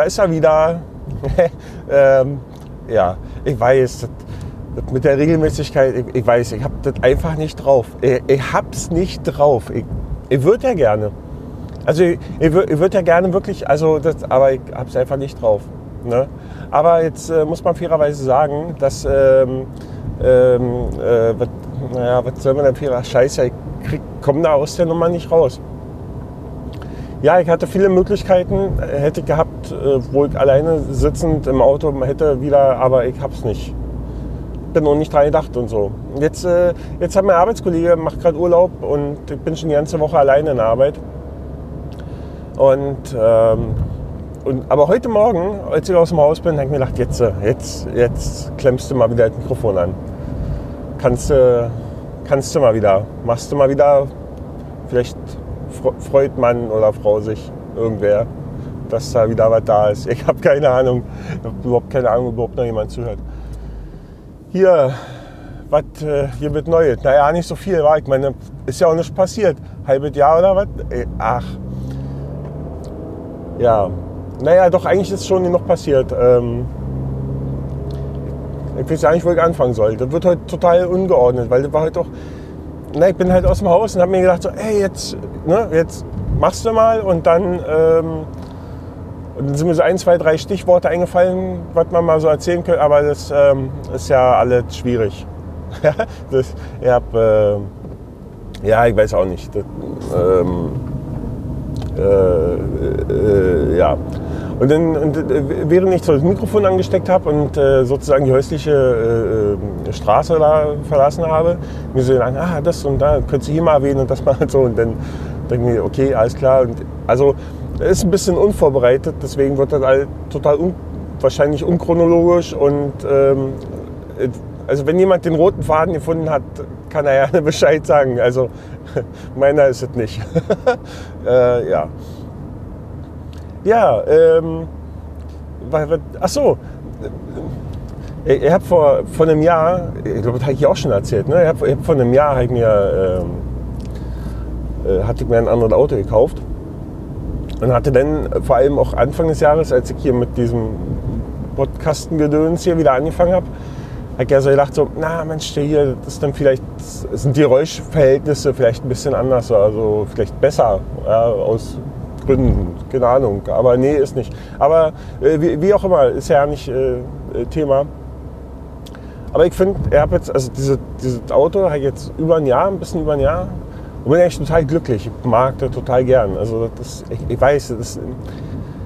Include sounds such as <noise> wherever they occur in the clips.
da ist er wieder. <laughs> ähm, ja, ich weiß, das, das mit der Regelmäßigkeit, ich, ich weiß, ich habe das einfach nicht drauf. Ich, ich hab's nicht drauf. Ich, ich würde ja gerne. Also ich, ich würde ja gerne wirklich, also das, aber ich hab's einfach nicht drauf. Ne? Aber jetzt äh, muss man fairerweise sagen, dass, ähm, ähm, äh, was, naja, was soll man denn fairer Scheiße, ich komme da aus der Nummer nicht raus. Ja, ich hatte viele Möglichkeiten, hätte gehabt, äh, wo ich alleine sitzend im Auto hätte wieder, aber ich hab's nicht. Bin noch nicht dran gedacht und so. Jetzt, äh, jetzt hat mein Arbeitskollege, macht gerade Urlaub und ich bin schon die ganze Woche alleine in der Arbeit. Und, ähm, und, aber heute Morgen, als ich aus dem Haus bin, habe ich mir gedacht, jetzt, jetzt, jetzt klemmst du mal wieder das Mikrofon an. Kannst kannst du mal wieder, machst du mal wieder, vielleicht freut Mann oder Frau sich irgendwer, dass da wieder was da ist. Ich habe keine Ahnung, ich habe überhaupt keine Ahnung, ob überhaupt noch jemand zuhört. Hier, was, äh, hier wird neu. Naja, nicht so viel, war ich meine, ist ja auch nichts passiert. Halbes Jahr oder was? Äh, ach, ja, naja, doch, eigentlich ist schon noch passiert. Ähm, ich weiß ja nicht, wo ich anfangen soll. Das wird heute total ungeordnet, weil das war heute doch na, ich bin halt aus dem Haus und habe mir gedacht, so, ey, jetzt, ne, jetzt machst du mal und dann, ähm, und dann sind mir so ein, zwei, drei Stichworte eingefallen, was man mal so erzählen könnte, aber das ähm, ist ja alles schwierig. <laughs> das, ich hab, äh, ja, ich weiß auch nicht. Das, ähm, äh, äh, ja. Und, dann, und äh, während ich das Mikrofon angesteckt habe und äh, sozusagen die häusliche äh, Straße da verlassen habe, mir so gedacht, ah, das und da, könntest du hier mal erwähnen und das mal <laughs> so. Und dann denke ich mir, okay, alles klar. Und also ist ein bisschen unvorbereitet, deswegen wird das halt total un wahrscheinlich unchronologisch und ähm, also wenn jemand den roten Faden gefunden hat, kann er <laughs> ja Bescheid sagen. Also <laughs> meiner ist es nicht. äh, ja. Ja, ähm, ach so. Ich, ich habe vor, vor einem Jahr, ich glaube, das habe ich auch schon erzählt, ne? ich habe hab vor einem Jahr ich mir, ähm, äh, hatte ich mir ein anderes Auto gekauft und hatte dann vor allem auch Anfang des Jahres, als ich hier mit diesem Podcastengedöns hier wieder angefangen habe, habe ich ja so gedacht, so, na Mensch, hier, das ist dann vielleicht, sind die Geräuschverhältnisse vielleicht ein bisschen anders, also vielleicht besser ja, aus Gründen, keine Ahnung. Aber nee, ist nicht. Aber äh, wie, wie, auch immer, ist ja nicht äh, äh Thema. Aber ich finde, er hat jetzt, also diese, dieses Auto hat jetzt über ein Jahr, ein bisschen über ein Jahr. Und bin echt total glücklich. Ich mag das total gern. Also das, ich, ich weiß, das ist,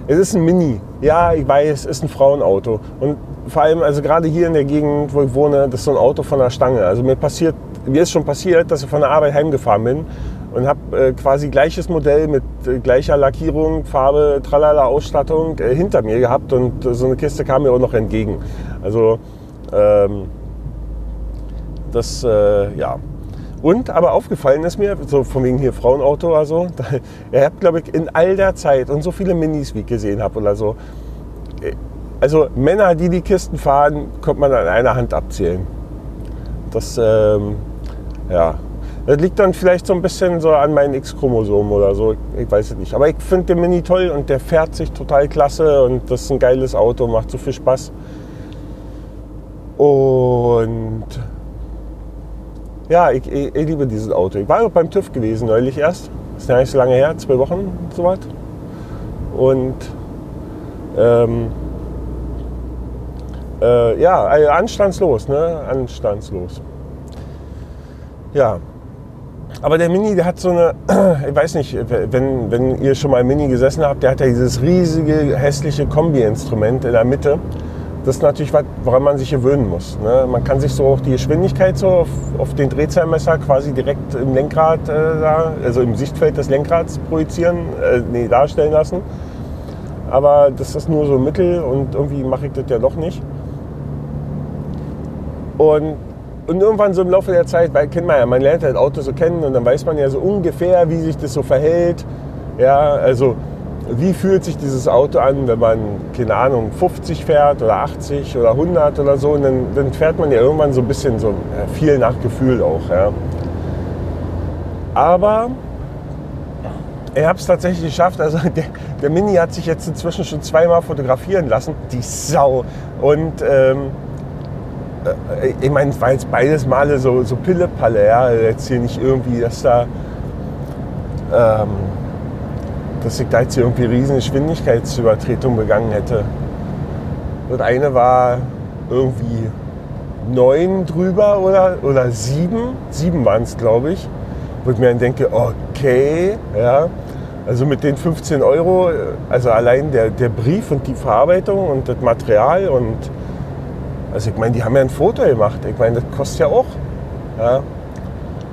es ist ein Mini. Ja, ich weiß, es ist ein Frauenauto. Und vor allem, also gerade hier in der Gegend, wo ich wohne, das ist so ein Auto von der Stange. Also mir passiert, mir ist schon passiert, dass ich von der Arbeit heimgefahren bin und habe äh, quasi gleiches Modell mit äh, gleicher Lackierung, Farbe, tralala Ausstattung äh, hinter mir gehabt und äh, so eine Kiste kam mir auch noch entgegen. Also ähm, das, äh, ja. Und aber aufgefallen ist mir, so von wegen hier Frauenauto oder so, <laughs> da, ihr habt glaube ich in all der Zeit und so viele Minis, wie ich gesehen habe oder so, äh, also Männer, die die Kisten fahren, kommt man an einer Hand abzählen. Das, ähm, ja, das liegt dann vielleicht so ein bisschen so an meinen X-Chromosomen oder so. Ich weiß es nicht. Aber ich finde den Mini toll und der fährt sich total klasse und das ist ein geiles Auto, macht so viel Spaß. Und ja, ich, ich, ich liebe dieses Auto. Ich war auch beim TÜV gewesen neulich erst. Ist ja nicht so lange her, zwei Wochen so was. Und ähm, äh, ja, also anstandslos, ne? Anstandslos. Ja, aber der Mini, der hat so eine, <clears throat> ich weiß nicht, wenn, wenn ihr schon mal im Mini gesessen habt, der hat ja dieses riesige, hässliche Kombi-Instrument in der Mitte. Das ist natürlich was, woran man sich gewöhnen muss. Ne? Man kann sich so auch die Geschwindigkeit so auf, auf den Drehzahlmesser quasi direkt im Lenkrad, äh, also im Sichtfeld des Lenkrads projizieren, äh, nee, darstellen lassen. Aber das ist nur so Mittel und irgendwie mache ich das ja doch nicht. Und und irgendwann so im Laufe der Zeit, weil kennt man ja, man lernt halt Autos so kennen und dann weiß man ja so ungefähr, wie sich das so verhält. Ja, also wie fühlt sich dieses Auto an, wenn man, keine Ahnung, 50 fährt oder 80 oder 100 oder so. Und dann, dann fährt man ja irgendwann so ein bisschen so ja, viel nach Gefühl auch. Ja. Aber Ich habe es tatsächlich geschafft. Also <laughs> der, der, Mini hat sich jetzt inzwischen schon zweimal fotografieren lassen. Die Sau. Und ähm, äh, ich meine, es war jetzt beides Male so, so Pille-Palle. Ja? Jetzt hier nicht irgendwie, dass da, ähm, dass ich da jetzt irgendwie riesen Geschwindigkeitsübertretung begangen hätte. Das eine war irgendwie neun drüber oder, oder sieben. Sieben waren es, glaube ich. Wo ich mir dann denke, okay, ja. Also mit den 15 Euro, also allein der, der Brief und die Verarbeitung und das Material und also ich meine, die haben ja ein Foto gemacht. Ich meine, das kostet ja auch. Ja.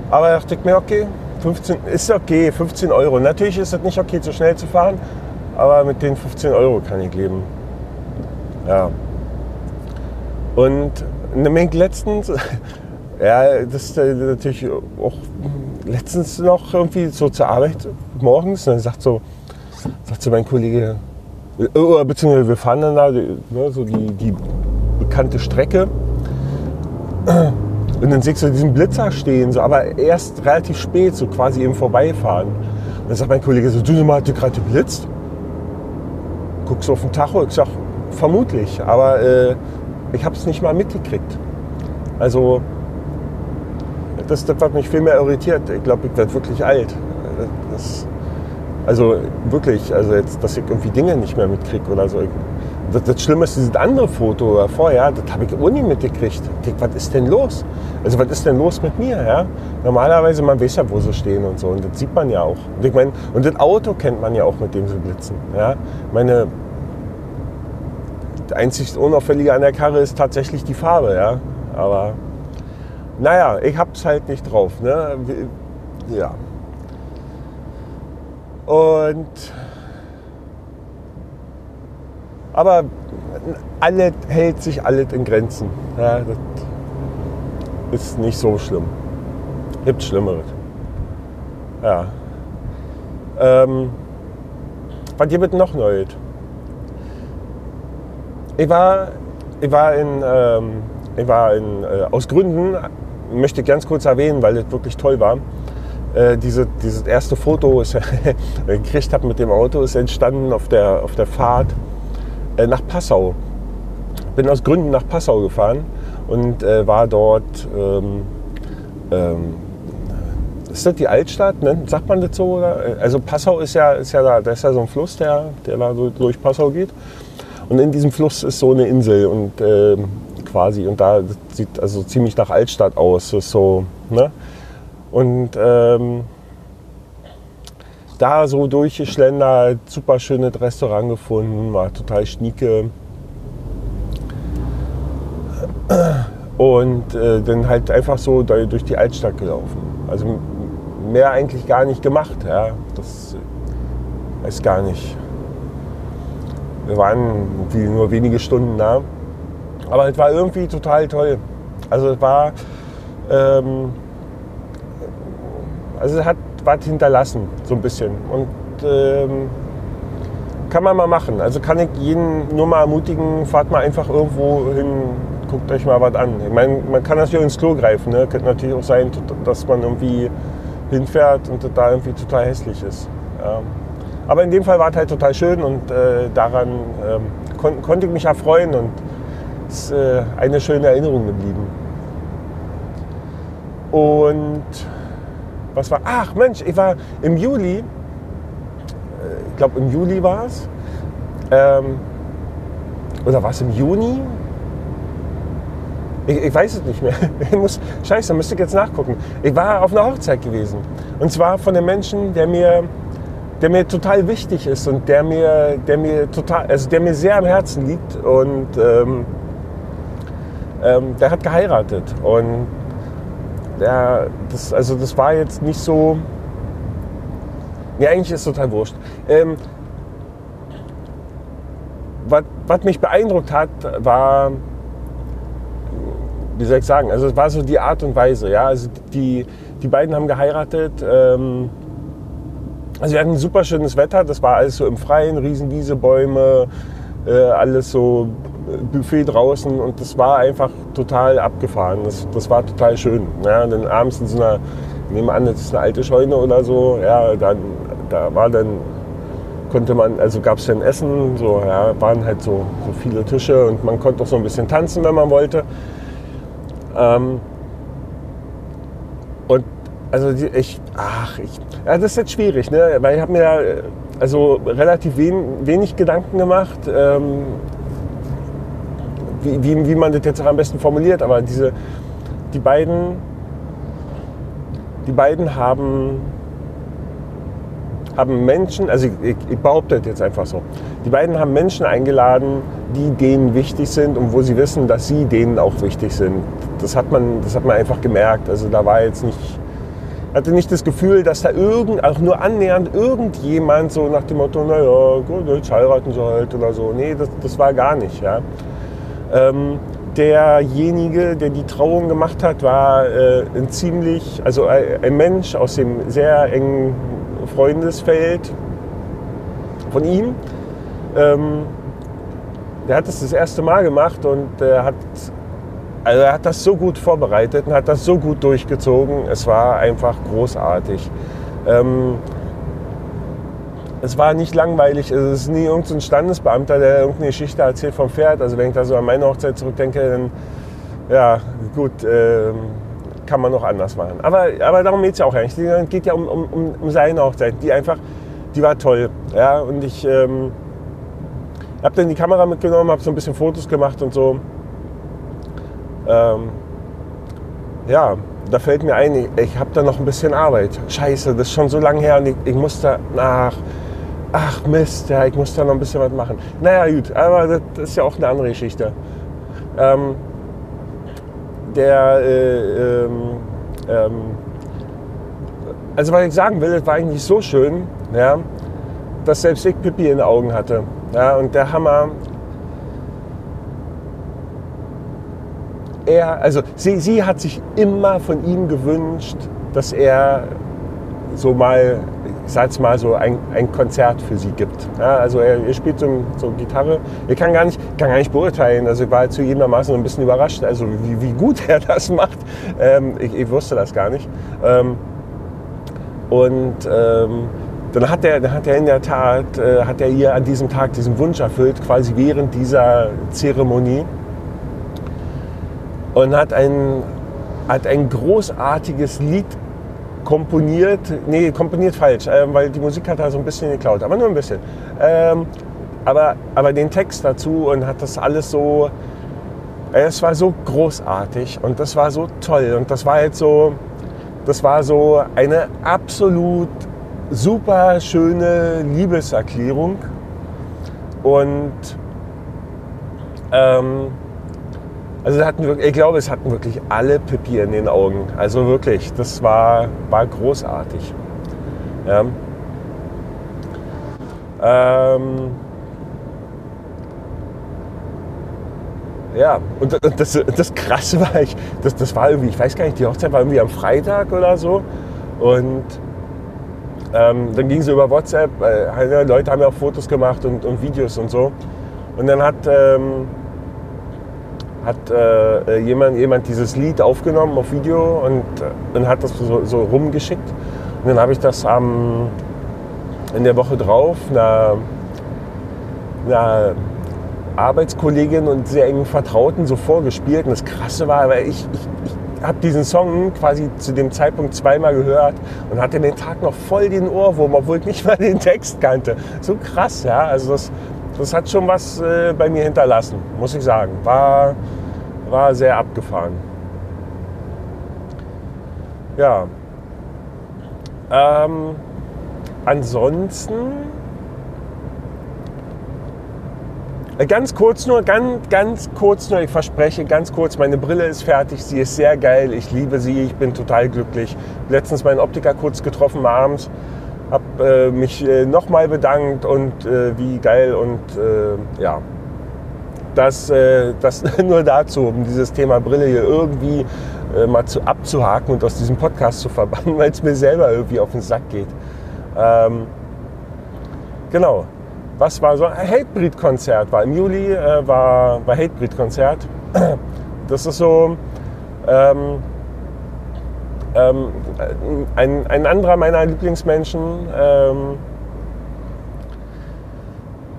Aber da dachte ich mir, okay, 15 ist okay, 15 Euro. Natürlich ist es nicht okay, zu schnell zu fahren, aber mit den 15 Euro kann ich leben. Ja. Und Menge letztens, <laughs> ja, das ist natürlich auch letztens noch irgendwie so zur Arbeit morgens. Dann sagt so, sagt so mein Kollege, oder beziehungsweise wir fahren dann da ne, so die, die bekannte Strecke. Und dann siehst du diesen Blitzer stehen, so, aber erst relativ spät, so quasi im Vorbeifahren. Und dann sagt mein Kollege so, du mal, hat gerade geblitzt? Guckst du auf den Tacho? Ich sag, vermutlich, aber äh, ich habe es nicht mal mitgekriegt. Also, das, das hat mich viel mehr irritiert. Ich glaube, ich werde wirklich alt. Das, also wirklich, also jetzt, dass ich irgendwie Dinge nicht mehr mitkriege oder so. Das, das Schlimme ist dieses andere Foto vorher, das habe ich auch nie mitgekriegt. Ich, was ist denn los? Also was ist denn los mit mir? Ja? Normalerweise, man weiß ja, wo sie stehen und so. Und das sieht man ja auch. Und, ich mein, und das Auto kennt man ja auch, mit dem sie blitzen. Ja? Meine einzig Unauffällige an der Karre ist tatsächlich die Farbe. Ja? Aber naja, ich hab's halt nicht drauf. Ne? Ja. Und aber alles hält sich alles in Grenzen. Ja, das ist nicht so schlimm. Gibt Schlimmeres. Ja. Ähm, was gibt noch Neues? Ich war, ich war in, ähm, ich war in, äh, aus Gründen, möchte ich ganz kurz erwähnen, weil das wirklich toll war. Äh, diese, dieses erste Foto, das <laughs> ich gekriegt habe mit dem Auto, ist entstanden auf der, auf der Fahrt äh, nach Passau. Bin aus Gründen nach Passau gefahren und äh, war dort. Ähm, ähm, ist das die Altstadt? Ne? Sagt man das so? Oder? Also Passau ist ja, ist ja da, da ist ja so ein Fluss, der, der da so durch Passau geht. Und in diesem Fluss ist so eine Insel und äh, quasi und da sieht also ziemlich nach Altstadt aus. So, ne? Und ähm, da so durchgeschlendert, super schönes Restaurant gefunden, war total schnieke. Und äh, dann halt einfach so durch die Altstadt gelaufen. Also mehr eigentlich gar nicht gemacht. Ja. Das weiß gar nicht. Wir waren nur wenige Stunden da. Aber es war irgendwie total toll. Also es war, ähm, also es hat was hinterlassen, so ein bisschen. Und ähm, kann man mal machen. Also kann ich jeden nur mal ermutigen, fahrt mal einfach irgendwo hin, guckt euch mal was an. Ich meine, man kann natürlich ins Klo greifen. Ne? Könnte natürlich auch sein, dass man irgendwie hinfährt und da irgendwie total hässlich ist. Ja. Aber in dem Fall war es halt total schön und äh, daran ähm, kon konnte ich mich erfreuen und es ist äh, eine schöne Erinnerung geblieben. Und was war? Ach Mensch, ich war im Juli, äh, ich glaube im Juli war es, ähm, oder war es im Juni? Ich, ich, weiß es nicht mehr. <laughs> Ich muss, scheiße, müsste ich jetzt nachgucken. Ich war auf einer Hochzeit gewesen. Und zwar von einem Menschen, der mir, der mir total wichtig ist und der mir, der mir total, also der mir sehr am Herzen liegt. Und ähm, ähm, der hat geheiratet. Und der, das, also das war jetzt nicht so. Ja, eigentlich ist es total wurscht. Ähm, was, mich beeindruckt hat, war, wie soll ich sagen, also es war so die Art und Weise. Ja? Also die, die beiden haben geheiratet. Ähm, also wir hatten super schönes Wetter, das war alles so im Freien, Riesenwiese, Bäume, äh, alles so Buffet draußen und das war einfach total abgefahren. Das, das war total schön. Ja, dann abends in so einer, nehmen an, das ist eine alte Scheune oder so, ja, dann da war dann, konnte man, also gab es dann Essen, so, ja, waren halt so, so viele Tische und man konnte auch so ein bisschen tanzen, wenn man wollte. Ähm, und also die, ich, ach, ich, ja, das ist jetzt schwierig, ne? weil ich habe mir also relativ wen, wenig Gedanken gemacht, ähm, wie, wie, wie man das jetzt am besten formuliert, aber diese, die beiden, die beiden haben, haben Menschen, also ich, ich behaupte das jetzt einfach so, die beiden haben Menschen eingeladen, die denen wichtig sind und wo sie wissen, dass sie denen auch wichtig sind. Das hat man, das hat man einfach gemerkt. Also da war jetzt nicht, hatte nicht das Gefühl, dass da irgend, auch nur annähernd irgendjemand so nach dem Motto, naja, gut, jetzt heiraten sie halt oder so. Nee, das, das war gar nicht. Ja. Ähm, derjenige, der die Trauung gemacht hat, war äh, ein ziemlich, also ein Mensch aus dem sehr engen Freundesfeld von ihm. Ähm, der hat es das, das erste Mal gemacht und er hat, also er hat das so gut vorbereitet und hat das so gut durchgezogen. Es war einfach großartig. Ähm, es war nicht langweilig. Es ist nie irgendein Standesbeamter, der irgendeine Geschichte erzählt vom Pferd. Also wenn ich da so an meine Hochzeit zurückdenke, dann ja, gut, äh, kann man noch anders machen. Aber, aber darum geht es ja auch eigentlich. Es geht ja um, um, um seine Hochzeit. Die einfach, die war toll. Ja, und ich ähm, habe dann die Kamera mitgenommen, habe so ein bisschen Fotos gemacht und so. Ähm, ja, da fällt mir ein, ich, ich habe da noch ein bisschen Arbeit. Scheiße, das ist schon so lange her und ich, ich muss da nach ach Mist, ja, ich muss da noch ein bisschen was machen. Naja, gut, aber das, ist ja auch eine andere Geschichte. Ähm, der, äh, ähm, ähm, also was ich sagen will, das war eigentlich so schön, ja, dass selbst ich Pippi in den Augen hatte. Ja, und der Hammer, er, also sie, sie hat sich immer von ihm gewünscht, dass er so mal ich mal so, ein, ein Konzert für sie gibt. Ja, also er, er spielt so, so, Gitarre. Ich kann gar, nicht, kann gar nicht beurteilen. Also ich war zu jedem ein bisschen überrascht, also wie, wie gut <laughs> er das macht. Ähm, ich, ich, wusste das gar nicht. Ähm, und ähm, dann hat er, hat er in der Tat, äh, hat er ihr an diesem Tag diesen Wunsch erfüllt, quasi während dieser Zeremonie. Und hat ein, hat ein großartiges Lied komponiert, nee, komponiert falsch, äh, weil die Musik hat er so ein bisschen geklaut, aber nur ein bisschen. Ähm, aber, aber den Text dazu und hat das alles so, äh, es war so großartig und das war so toll und das war jetzt so, das war so eine absolut super schöne Liebeserklärung und ähm, also hatten wirklich, ich glaube, es hatten wirklich alle Pipi in den Augen. Also wirklich, das war, war großartig. Ja. Ähm, ja, und das, das Krasse war, ich, das, das war irgendwie, ich weiß gar nicht, die Hochzeit war irgendwie am Freitag oder so. Und ähm, dann ging sie über WhatsApp, äh, Leute haben ja auch Fotos gemacht und, und Videos und so. Und dann hat ähm, hat äh, jemand, jemand dieses Lied aufgenommen auf Video und, äh, und hat das so, so rumgeschickt. Und dann habe ich das am, in der Woche drauf einer, einer Arbeitskollegin und sehr engen Vertrauten so vorgespielt. Und das Krasse war, weil ich, ich, ich habe diesen Song quasi zu dem Zeitpunkt zweimal gehört und hatte den Tag noch voll den Ohrwurm, obwohl ich nicht mal den Text kannte. So krass, ja. Also das, das hat schon was äh, bei mir hinterlassen, muss ich sagen. War, war sehr abgefahren. Ja. Ähm, ansonsten äh, Ganz kurz nur, ganz, ganz kurz nur, ich verspreche, ganz kurz, meine Brille ist fertig, sie ist sehr geil, ich liebe sie, ich bin total glücklich. Letztens meinen Optiker kurz getroffen abends habe äh, mich äh, nochmal bedankt und äh, wie geil und äh, ja, das, äh, das <laughs> nur dazu, um dieses Thema Brille hier irgendwie äh, mal zu, abzuhaken und aus diesem Podcast zu verbannen, <laughs> weil es mir selber irgendwie auf den Sack geht. Ähm, genau. Was war so? Ein Hatebreed-Konzert war im Juli, war, war Hatebreed-Konzert. <clears throat> Das ist so, ähm, Ähm, ein, ein anderer meiner Lieblingsmenschen, ähm,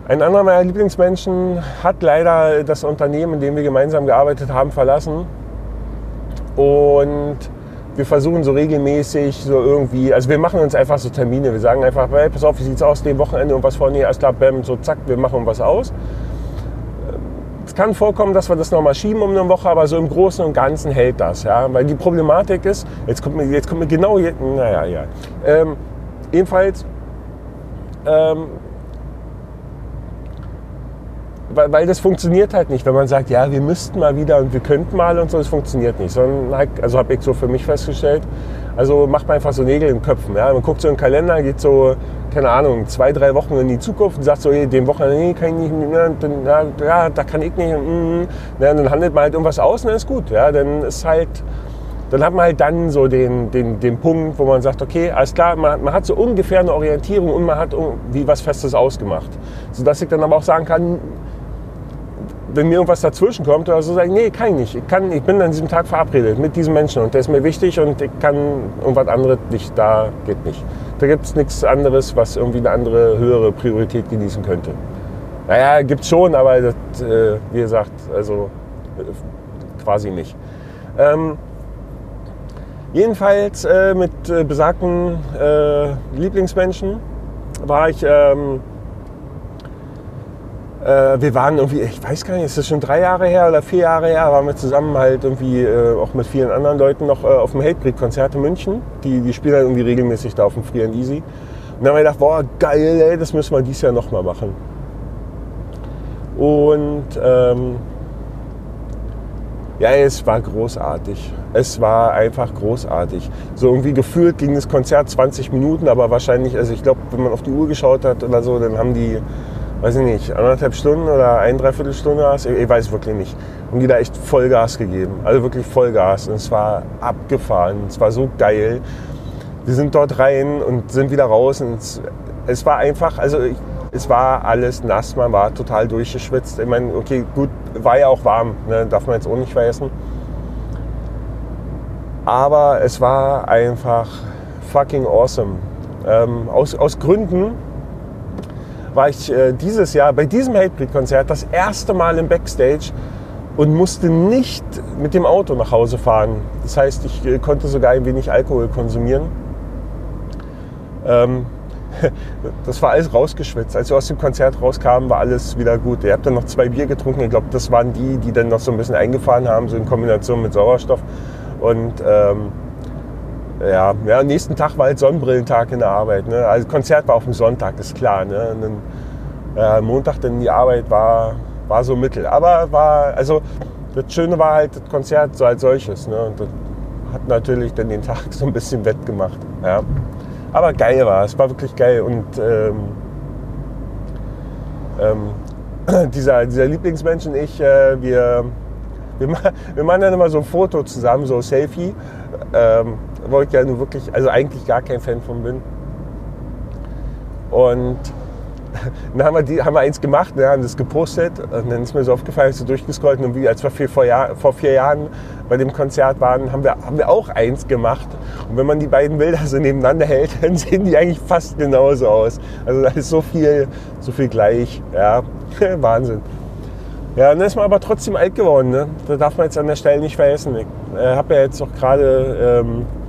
ein anderer meiner Lieblingsmenschen hat leider das Unternehmen, in dem wir gemeinsam gearbeitet haben, verlassen. Und wir versuchen so regelmäßig so irgendwie, also wir machen uns einfach so Termine. Wir sagen einfach, hey, pass auf, wie sieht's aus, dem Wochenende und was vor, nee, alles klar, bam, so zack, wir machen was aus. Es kann vorkommen, dass wir das nochmal schieben um eine Woche, aber so im Großen und Ganzen hält das. Ja? Weil die Problematik ist, jetzt kommt mir, jetzt kommt mir genau, naja, ja. Ähm, ebenfalls, ähm, weil, weil das funktioniert halt nicht, wenn man sagt, ja, wir müssten mal wieder und wir könnten mal und so, das funktioniert nicht. Sondern halt, also habe ich so für mich festgestellt, also macht man einfach so Nägel in Köpfen. Ja? Man guckt so in den Kalender, geht so, keine Ahnung, zwei, drei Wochen in die Zukunft und sagt so, hey, dem Wochenende nee, kann ich nicht, ja, dann, ja, ja, da kann ich nicht. Mm, ja, dann handelt man halt irgendwas aus und dann ist gut. Ja? Dann ist halt, dann hat man halt dann so den, den, den Punkt, wo man sagt, okay, alles klar, man, man hat so ungefähr eine Orientierung und man hat irgendwie was Festes ausgemacht. Sodass ich dann aber auch sagen kann, wenn mir irgendwas dazwischen kommt oder so, sage ich, nee, kann ich nicht. Ich, kann, ich bin an diesem Tag verabredet mit diesem Menschen und der ist mir wichtig und ich kann irgendwas anderes nicht, da geht nicht. Da gibt es nichts anderes, was irgendwie eine andere, höhere Priorität genießen könnte. Naja, gibt schon, aber das, äh, wie gesagt, also äh, quasi nicht. Ähm, jedenfalls äh, mit äh, besagten äh, Lieblingsmenschen war ich ähm, äh, wir waren irgendwie, ich weiß gar nicht, ist das schon drei Jahre her oder vier Jahre her, waren wir zusammen halt irgendwie äh, auch mit vielen anderen Leuten noch äh, auf dem Hatebreed-Konzert in München. Die, die spielen halt irgendwie regelmäßig da auf dem Free and Easy. Und dann haben wir gedacht, boah, geil, ey, das müssen wir dieses Jahr nochmal machen. Und ähm, ja, es war großartig. Es war einfach großartig. So irgendwie gefühlt ging das Konzert 20 Minuten, aber wahrscheinlich, also ich glaube, wenn man auf die Uhr geschaut hat oder so, dann haben die weiß ich nicht, anderthalb Stunden oder ein, dreiviertel Stunde hast, ich, ich weiß wirklich nicht. Und die da echt Vollgas gegeben. Also wirklich Vollgas. Und es war abgefahren. Es war so geil. Wir sind dort rein und sind wieder raus. Und es, es war einfach, also ich, es war alles nass, man war total durchgeschwitzt. Ich meine, okay, gut, war ja auch warm, ne? darf man jetzt auch nicht vergessen. Aber es war einfach fucking awesome. Ähm, aus, aus Gründen, war ich äh, dieses Jahr bei diesem Hatebreed-Konzert das erste Mal im Backstage und musste nicht mit dem Auto nach Hause fahren. Das heißt, ich äh, konnte sogar ein wenig Alkohol konsumieren. Ähm, <laughs> das war alles rausgeschwitzt. Als wir aus dem Konzert rauskamen, war alles wieder gut. Ihr habt dann noch zwei Bier getrunken. Ich glaube, das waren die, die dann noch so ein bisschen eingefahren haben, so in Kombination mit Sauerstoff. Und ähm, ja, ja, nächsten Tag war halt Sonnenbrillentag in der Arbeit. Ne? Also Konzert war auf dem Sonntag, ist klar. Ne? Und dann, äh, Montag dann die Arbeit war, war so mittel. Aber war, also das Schöne war halt das Konzert so als solches. Ne? Und das hat natürlich dann den Tag <laughs> so ein bisschen wettgemacht. Ja? Aber geil war es, war wirklich geil. Und ähm, ähm, <clears throat> dieser, dieser Lieblingsmensch und ich, äh, wir, wir, wir machen dann immer so ein Foto zusammen, so Selfie. Ähm, wo ich ja nun wirklich, also eigentlich gar kein Fan von bin. Und <laughs> dann haben wir, die, haben wir eins gemacht, ne, haben das gepostet und dann ist mir so aufgefallen, ich so durchgescrollt und wie, als wir vier, vor, Jahr, vor vier Jahren bei dem Konzert waren, haben wir, haben wir auch eins gemacht. Und wenn man die beiden Bilder so nebeneinander hält, <laughs> dann sehen die eigentlich fast genauso aus. Also da ist so viel, so viel gleich. Ja, <laughs> Wahnsinn. Ja, dann ist man aber trotzdem alt geworden. Ne? Da darf man jetzt an der Stelle nicht vergessen. Ich äh, habe ja jetzt auch gerade ähm, äh,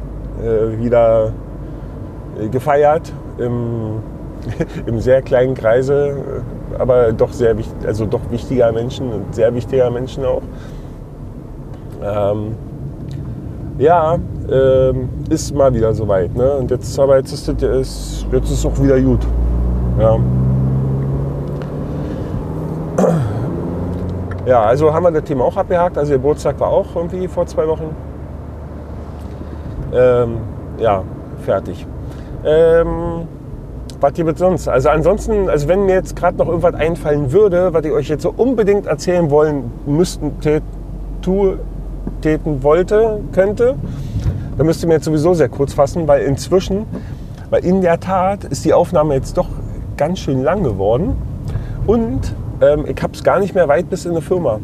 wieder äh, gefeiert im, <laughs> im sehr kleinen Kreise, äh, aber doch sehr also doch wichtiger Menschen und sehr wichtiger Menschen auch. Ähm, ja, ähm, ist mal wieder soweit. Ne? Und jetzt aber jetzt ist, es jetzt ist auch wieder gut. Ja. <clears throat> ja, also haben wir das Thema auch abgehakt. Also Geburtstag war auch irgendwie vor zwei Wochen. Ähm, ja, fertig. Ähm, was gibt es sonst? Also ansonsten, also wenn mir jetzt gerade noch irgendwas einfallen würde, was ich euch jetzt so unbedingt erzählen wollen müssten, täten wollte, könnte, dann müsst ihr mir jetzt sowieso sehr kurz fassen, weil inzwischen, weil in der Tat ist die Aufnahme jetzt doch ganz schön lang geworden und ähm, ich habe es gar nicht mehr weit bis in eine Firma.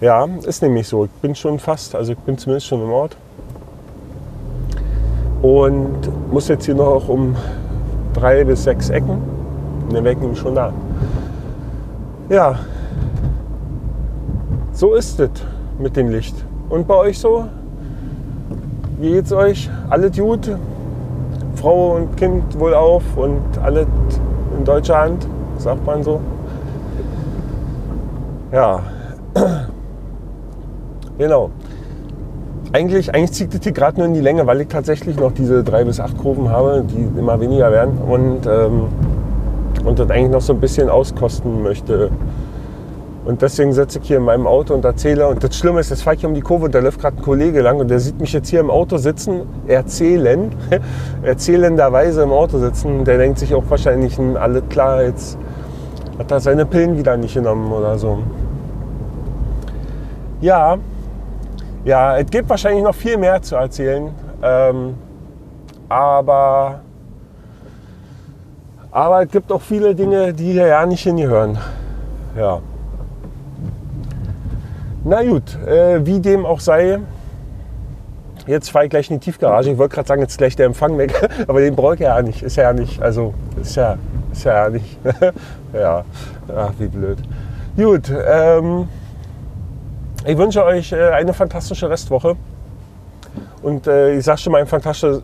Ja, ist nämlich so. Ich bin schon fast, also ich bin zumindest schon im Ort. Und muss jetzt hier noch um drei bis sechs Ecken. Und dann ich nämlich schon da. Ja, so ist es mit dem Licht. Und bei euch so? Wie geht's euch? Alles gut? Frau und Kind wohl auf und alles in deutscher Hand, sagt man so. Ja, genau. Eigentlich, eigentlich zieht es hier gerade nur in die Länge, weil ich tatsächlich noch diese drei bis acht Kurven habe, die immer weniger werden und, ähm, und das eigentlich noch so ein bisschen auskosten möchte. Und deswegen sitze ich hier in meinem Auto und erzähle. Und das Schlimme ist, jetzt fahre ich um die Kurve und da läuft gerade ein Kollege lang und der sieht mich jetzt hier im Auto sitzen, erzählen, <laughs> erzählenderweise im Auto sitzen. Der denkt sich auch wahrscheinlich, hm, alles klar, jetzt hat er seine Pillen wieder nicht genommen oder so. Ja, ja, es gibt wahrscheinlich noch viel mehr zu erzählen. Ähm, aber, aber es gibt auch viele Dinge, die hier ja nicht hingehören. Ja. Na gut, äh, wie dem auch sei, jetzt fahre ich gleich in die Tiefgarage. Ich wollte gerade sagen, jetzt gleich der Empfang weg, <laughs> aber den brauche ich ja nicht. Ist ja nicht, also ist ja, ist ja nicht. <laughs> ja, ach, wie blöd. Gut, ähm, ich wünsche euch äh, eine fantastische Restwoche. Und äh, ich sage schon mal ein fantastisches,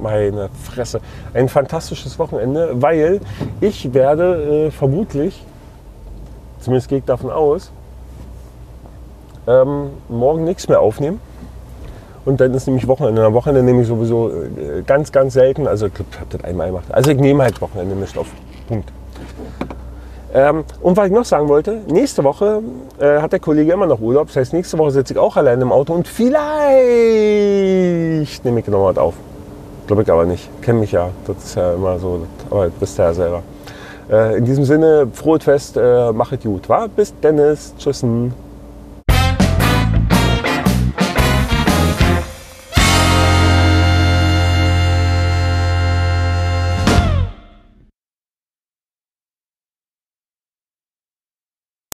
meine Fresse, ein fantastisches Wochenende, weil ich werde äh, vermutlich, zumindest gehe ich davon aus, ähm, morgen nichts mehr aufnehmen. Und dann ist nämlich Wochenende. Am Wochenende nehme ich sowieso äh, ganz, ganz selten. Also ich habe das einmal gemacht. Also ich nehme halt Wochenende nicht auf. Punkt. Ähm, und was ich noch sagen wollte, nächste Woche äh, hat der Kollege immer noch Urlaub. Das heißt, nächste Woche sitze ich auch allein im Auto und vielleicht nehme ich noch was auf. Glaube ich aber nicht. Kenne mich ja. Das ist ja immer so. Aber das wisst ihr ja selber. Äh, in diesem Sinne, frohes Fest, äh, machet gut. Wa? Bis Dennis. Tschüssen.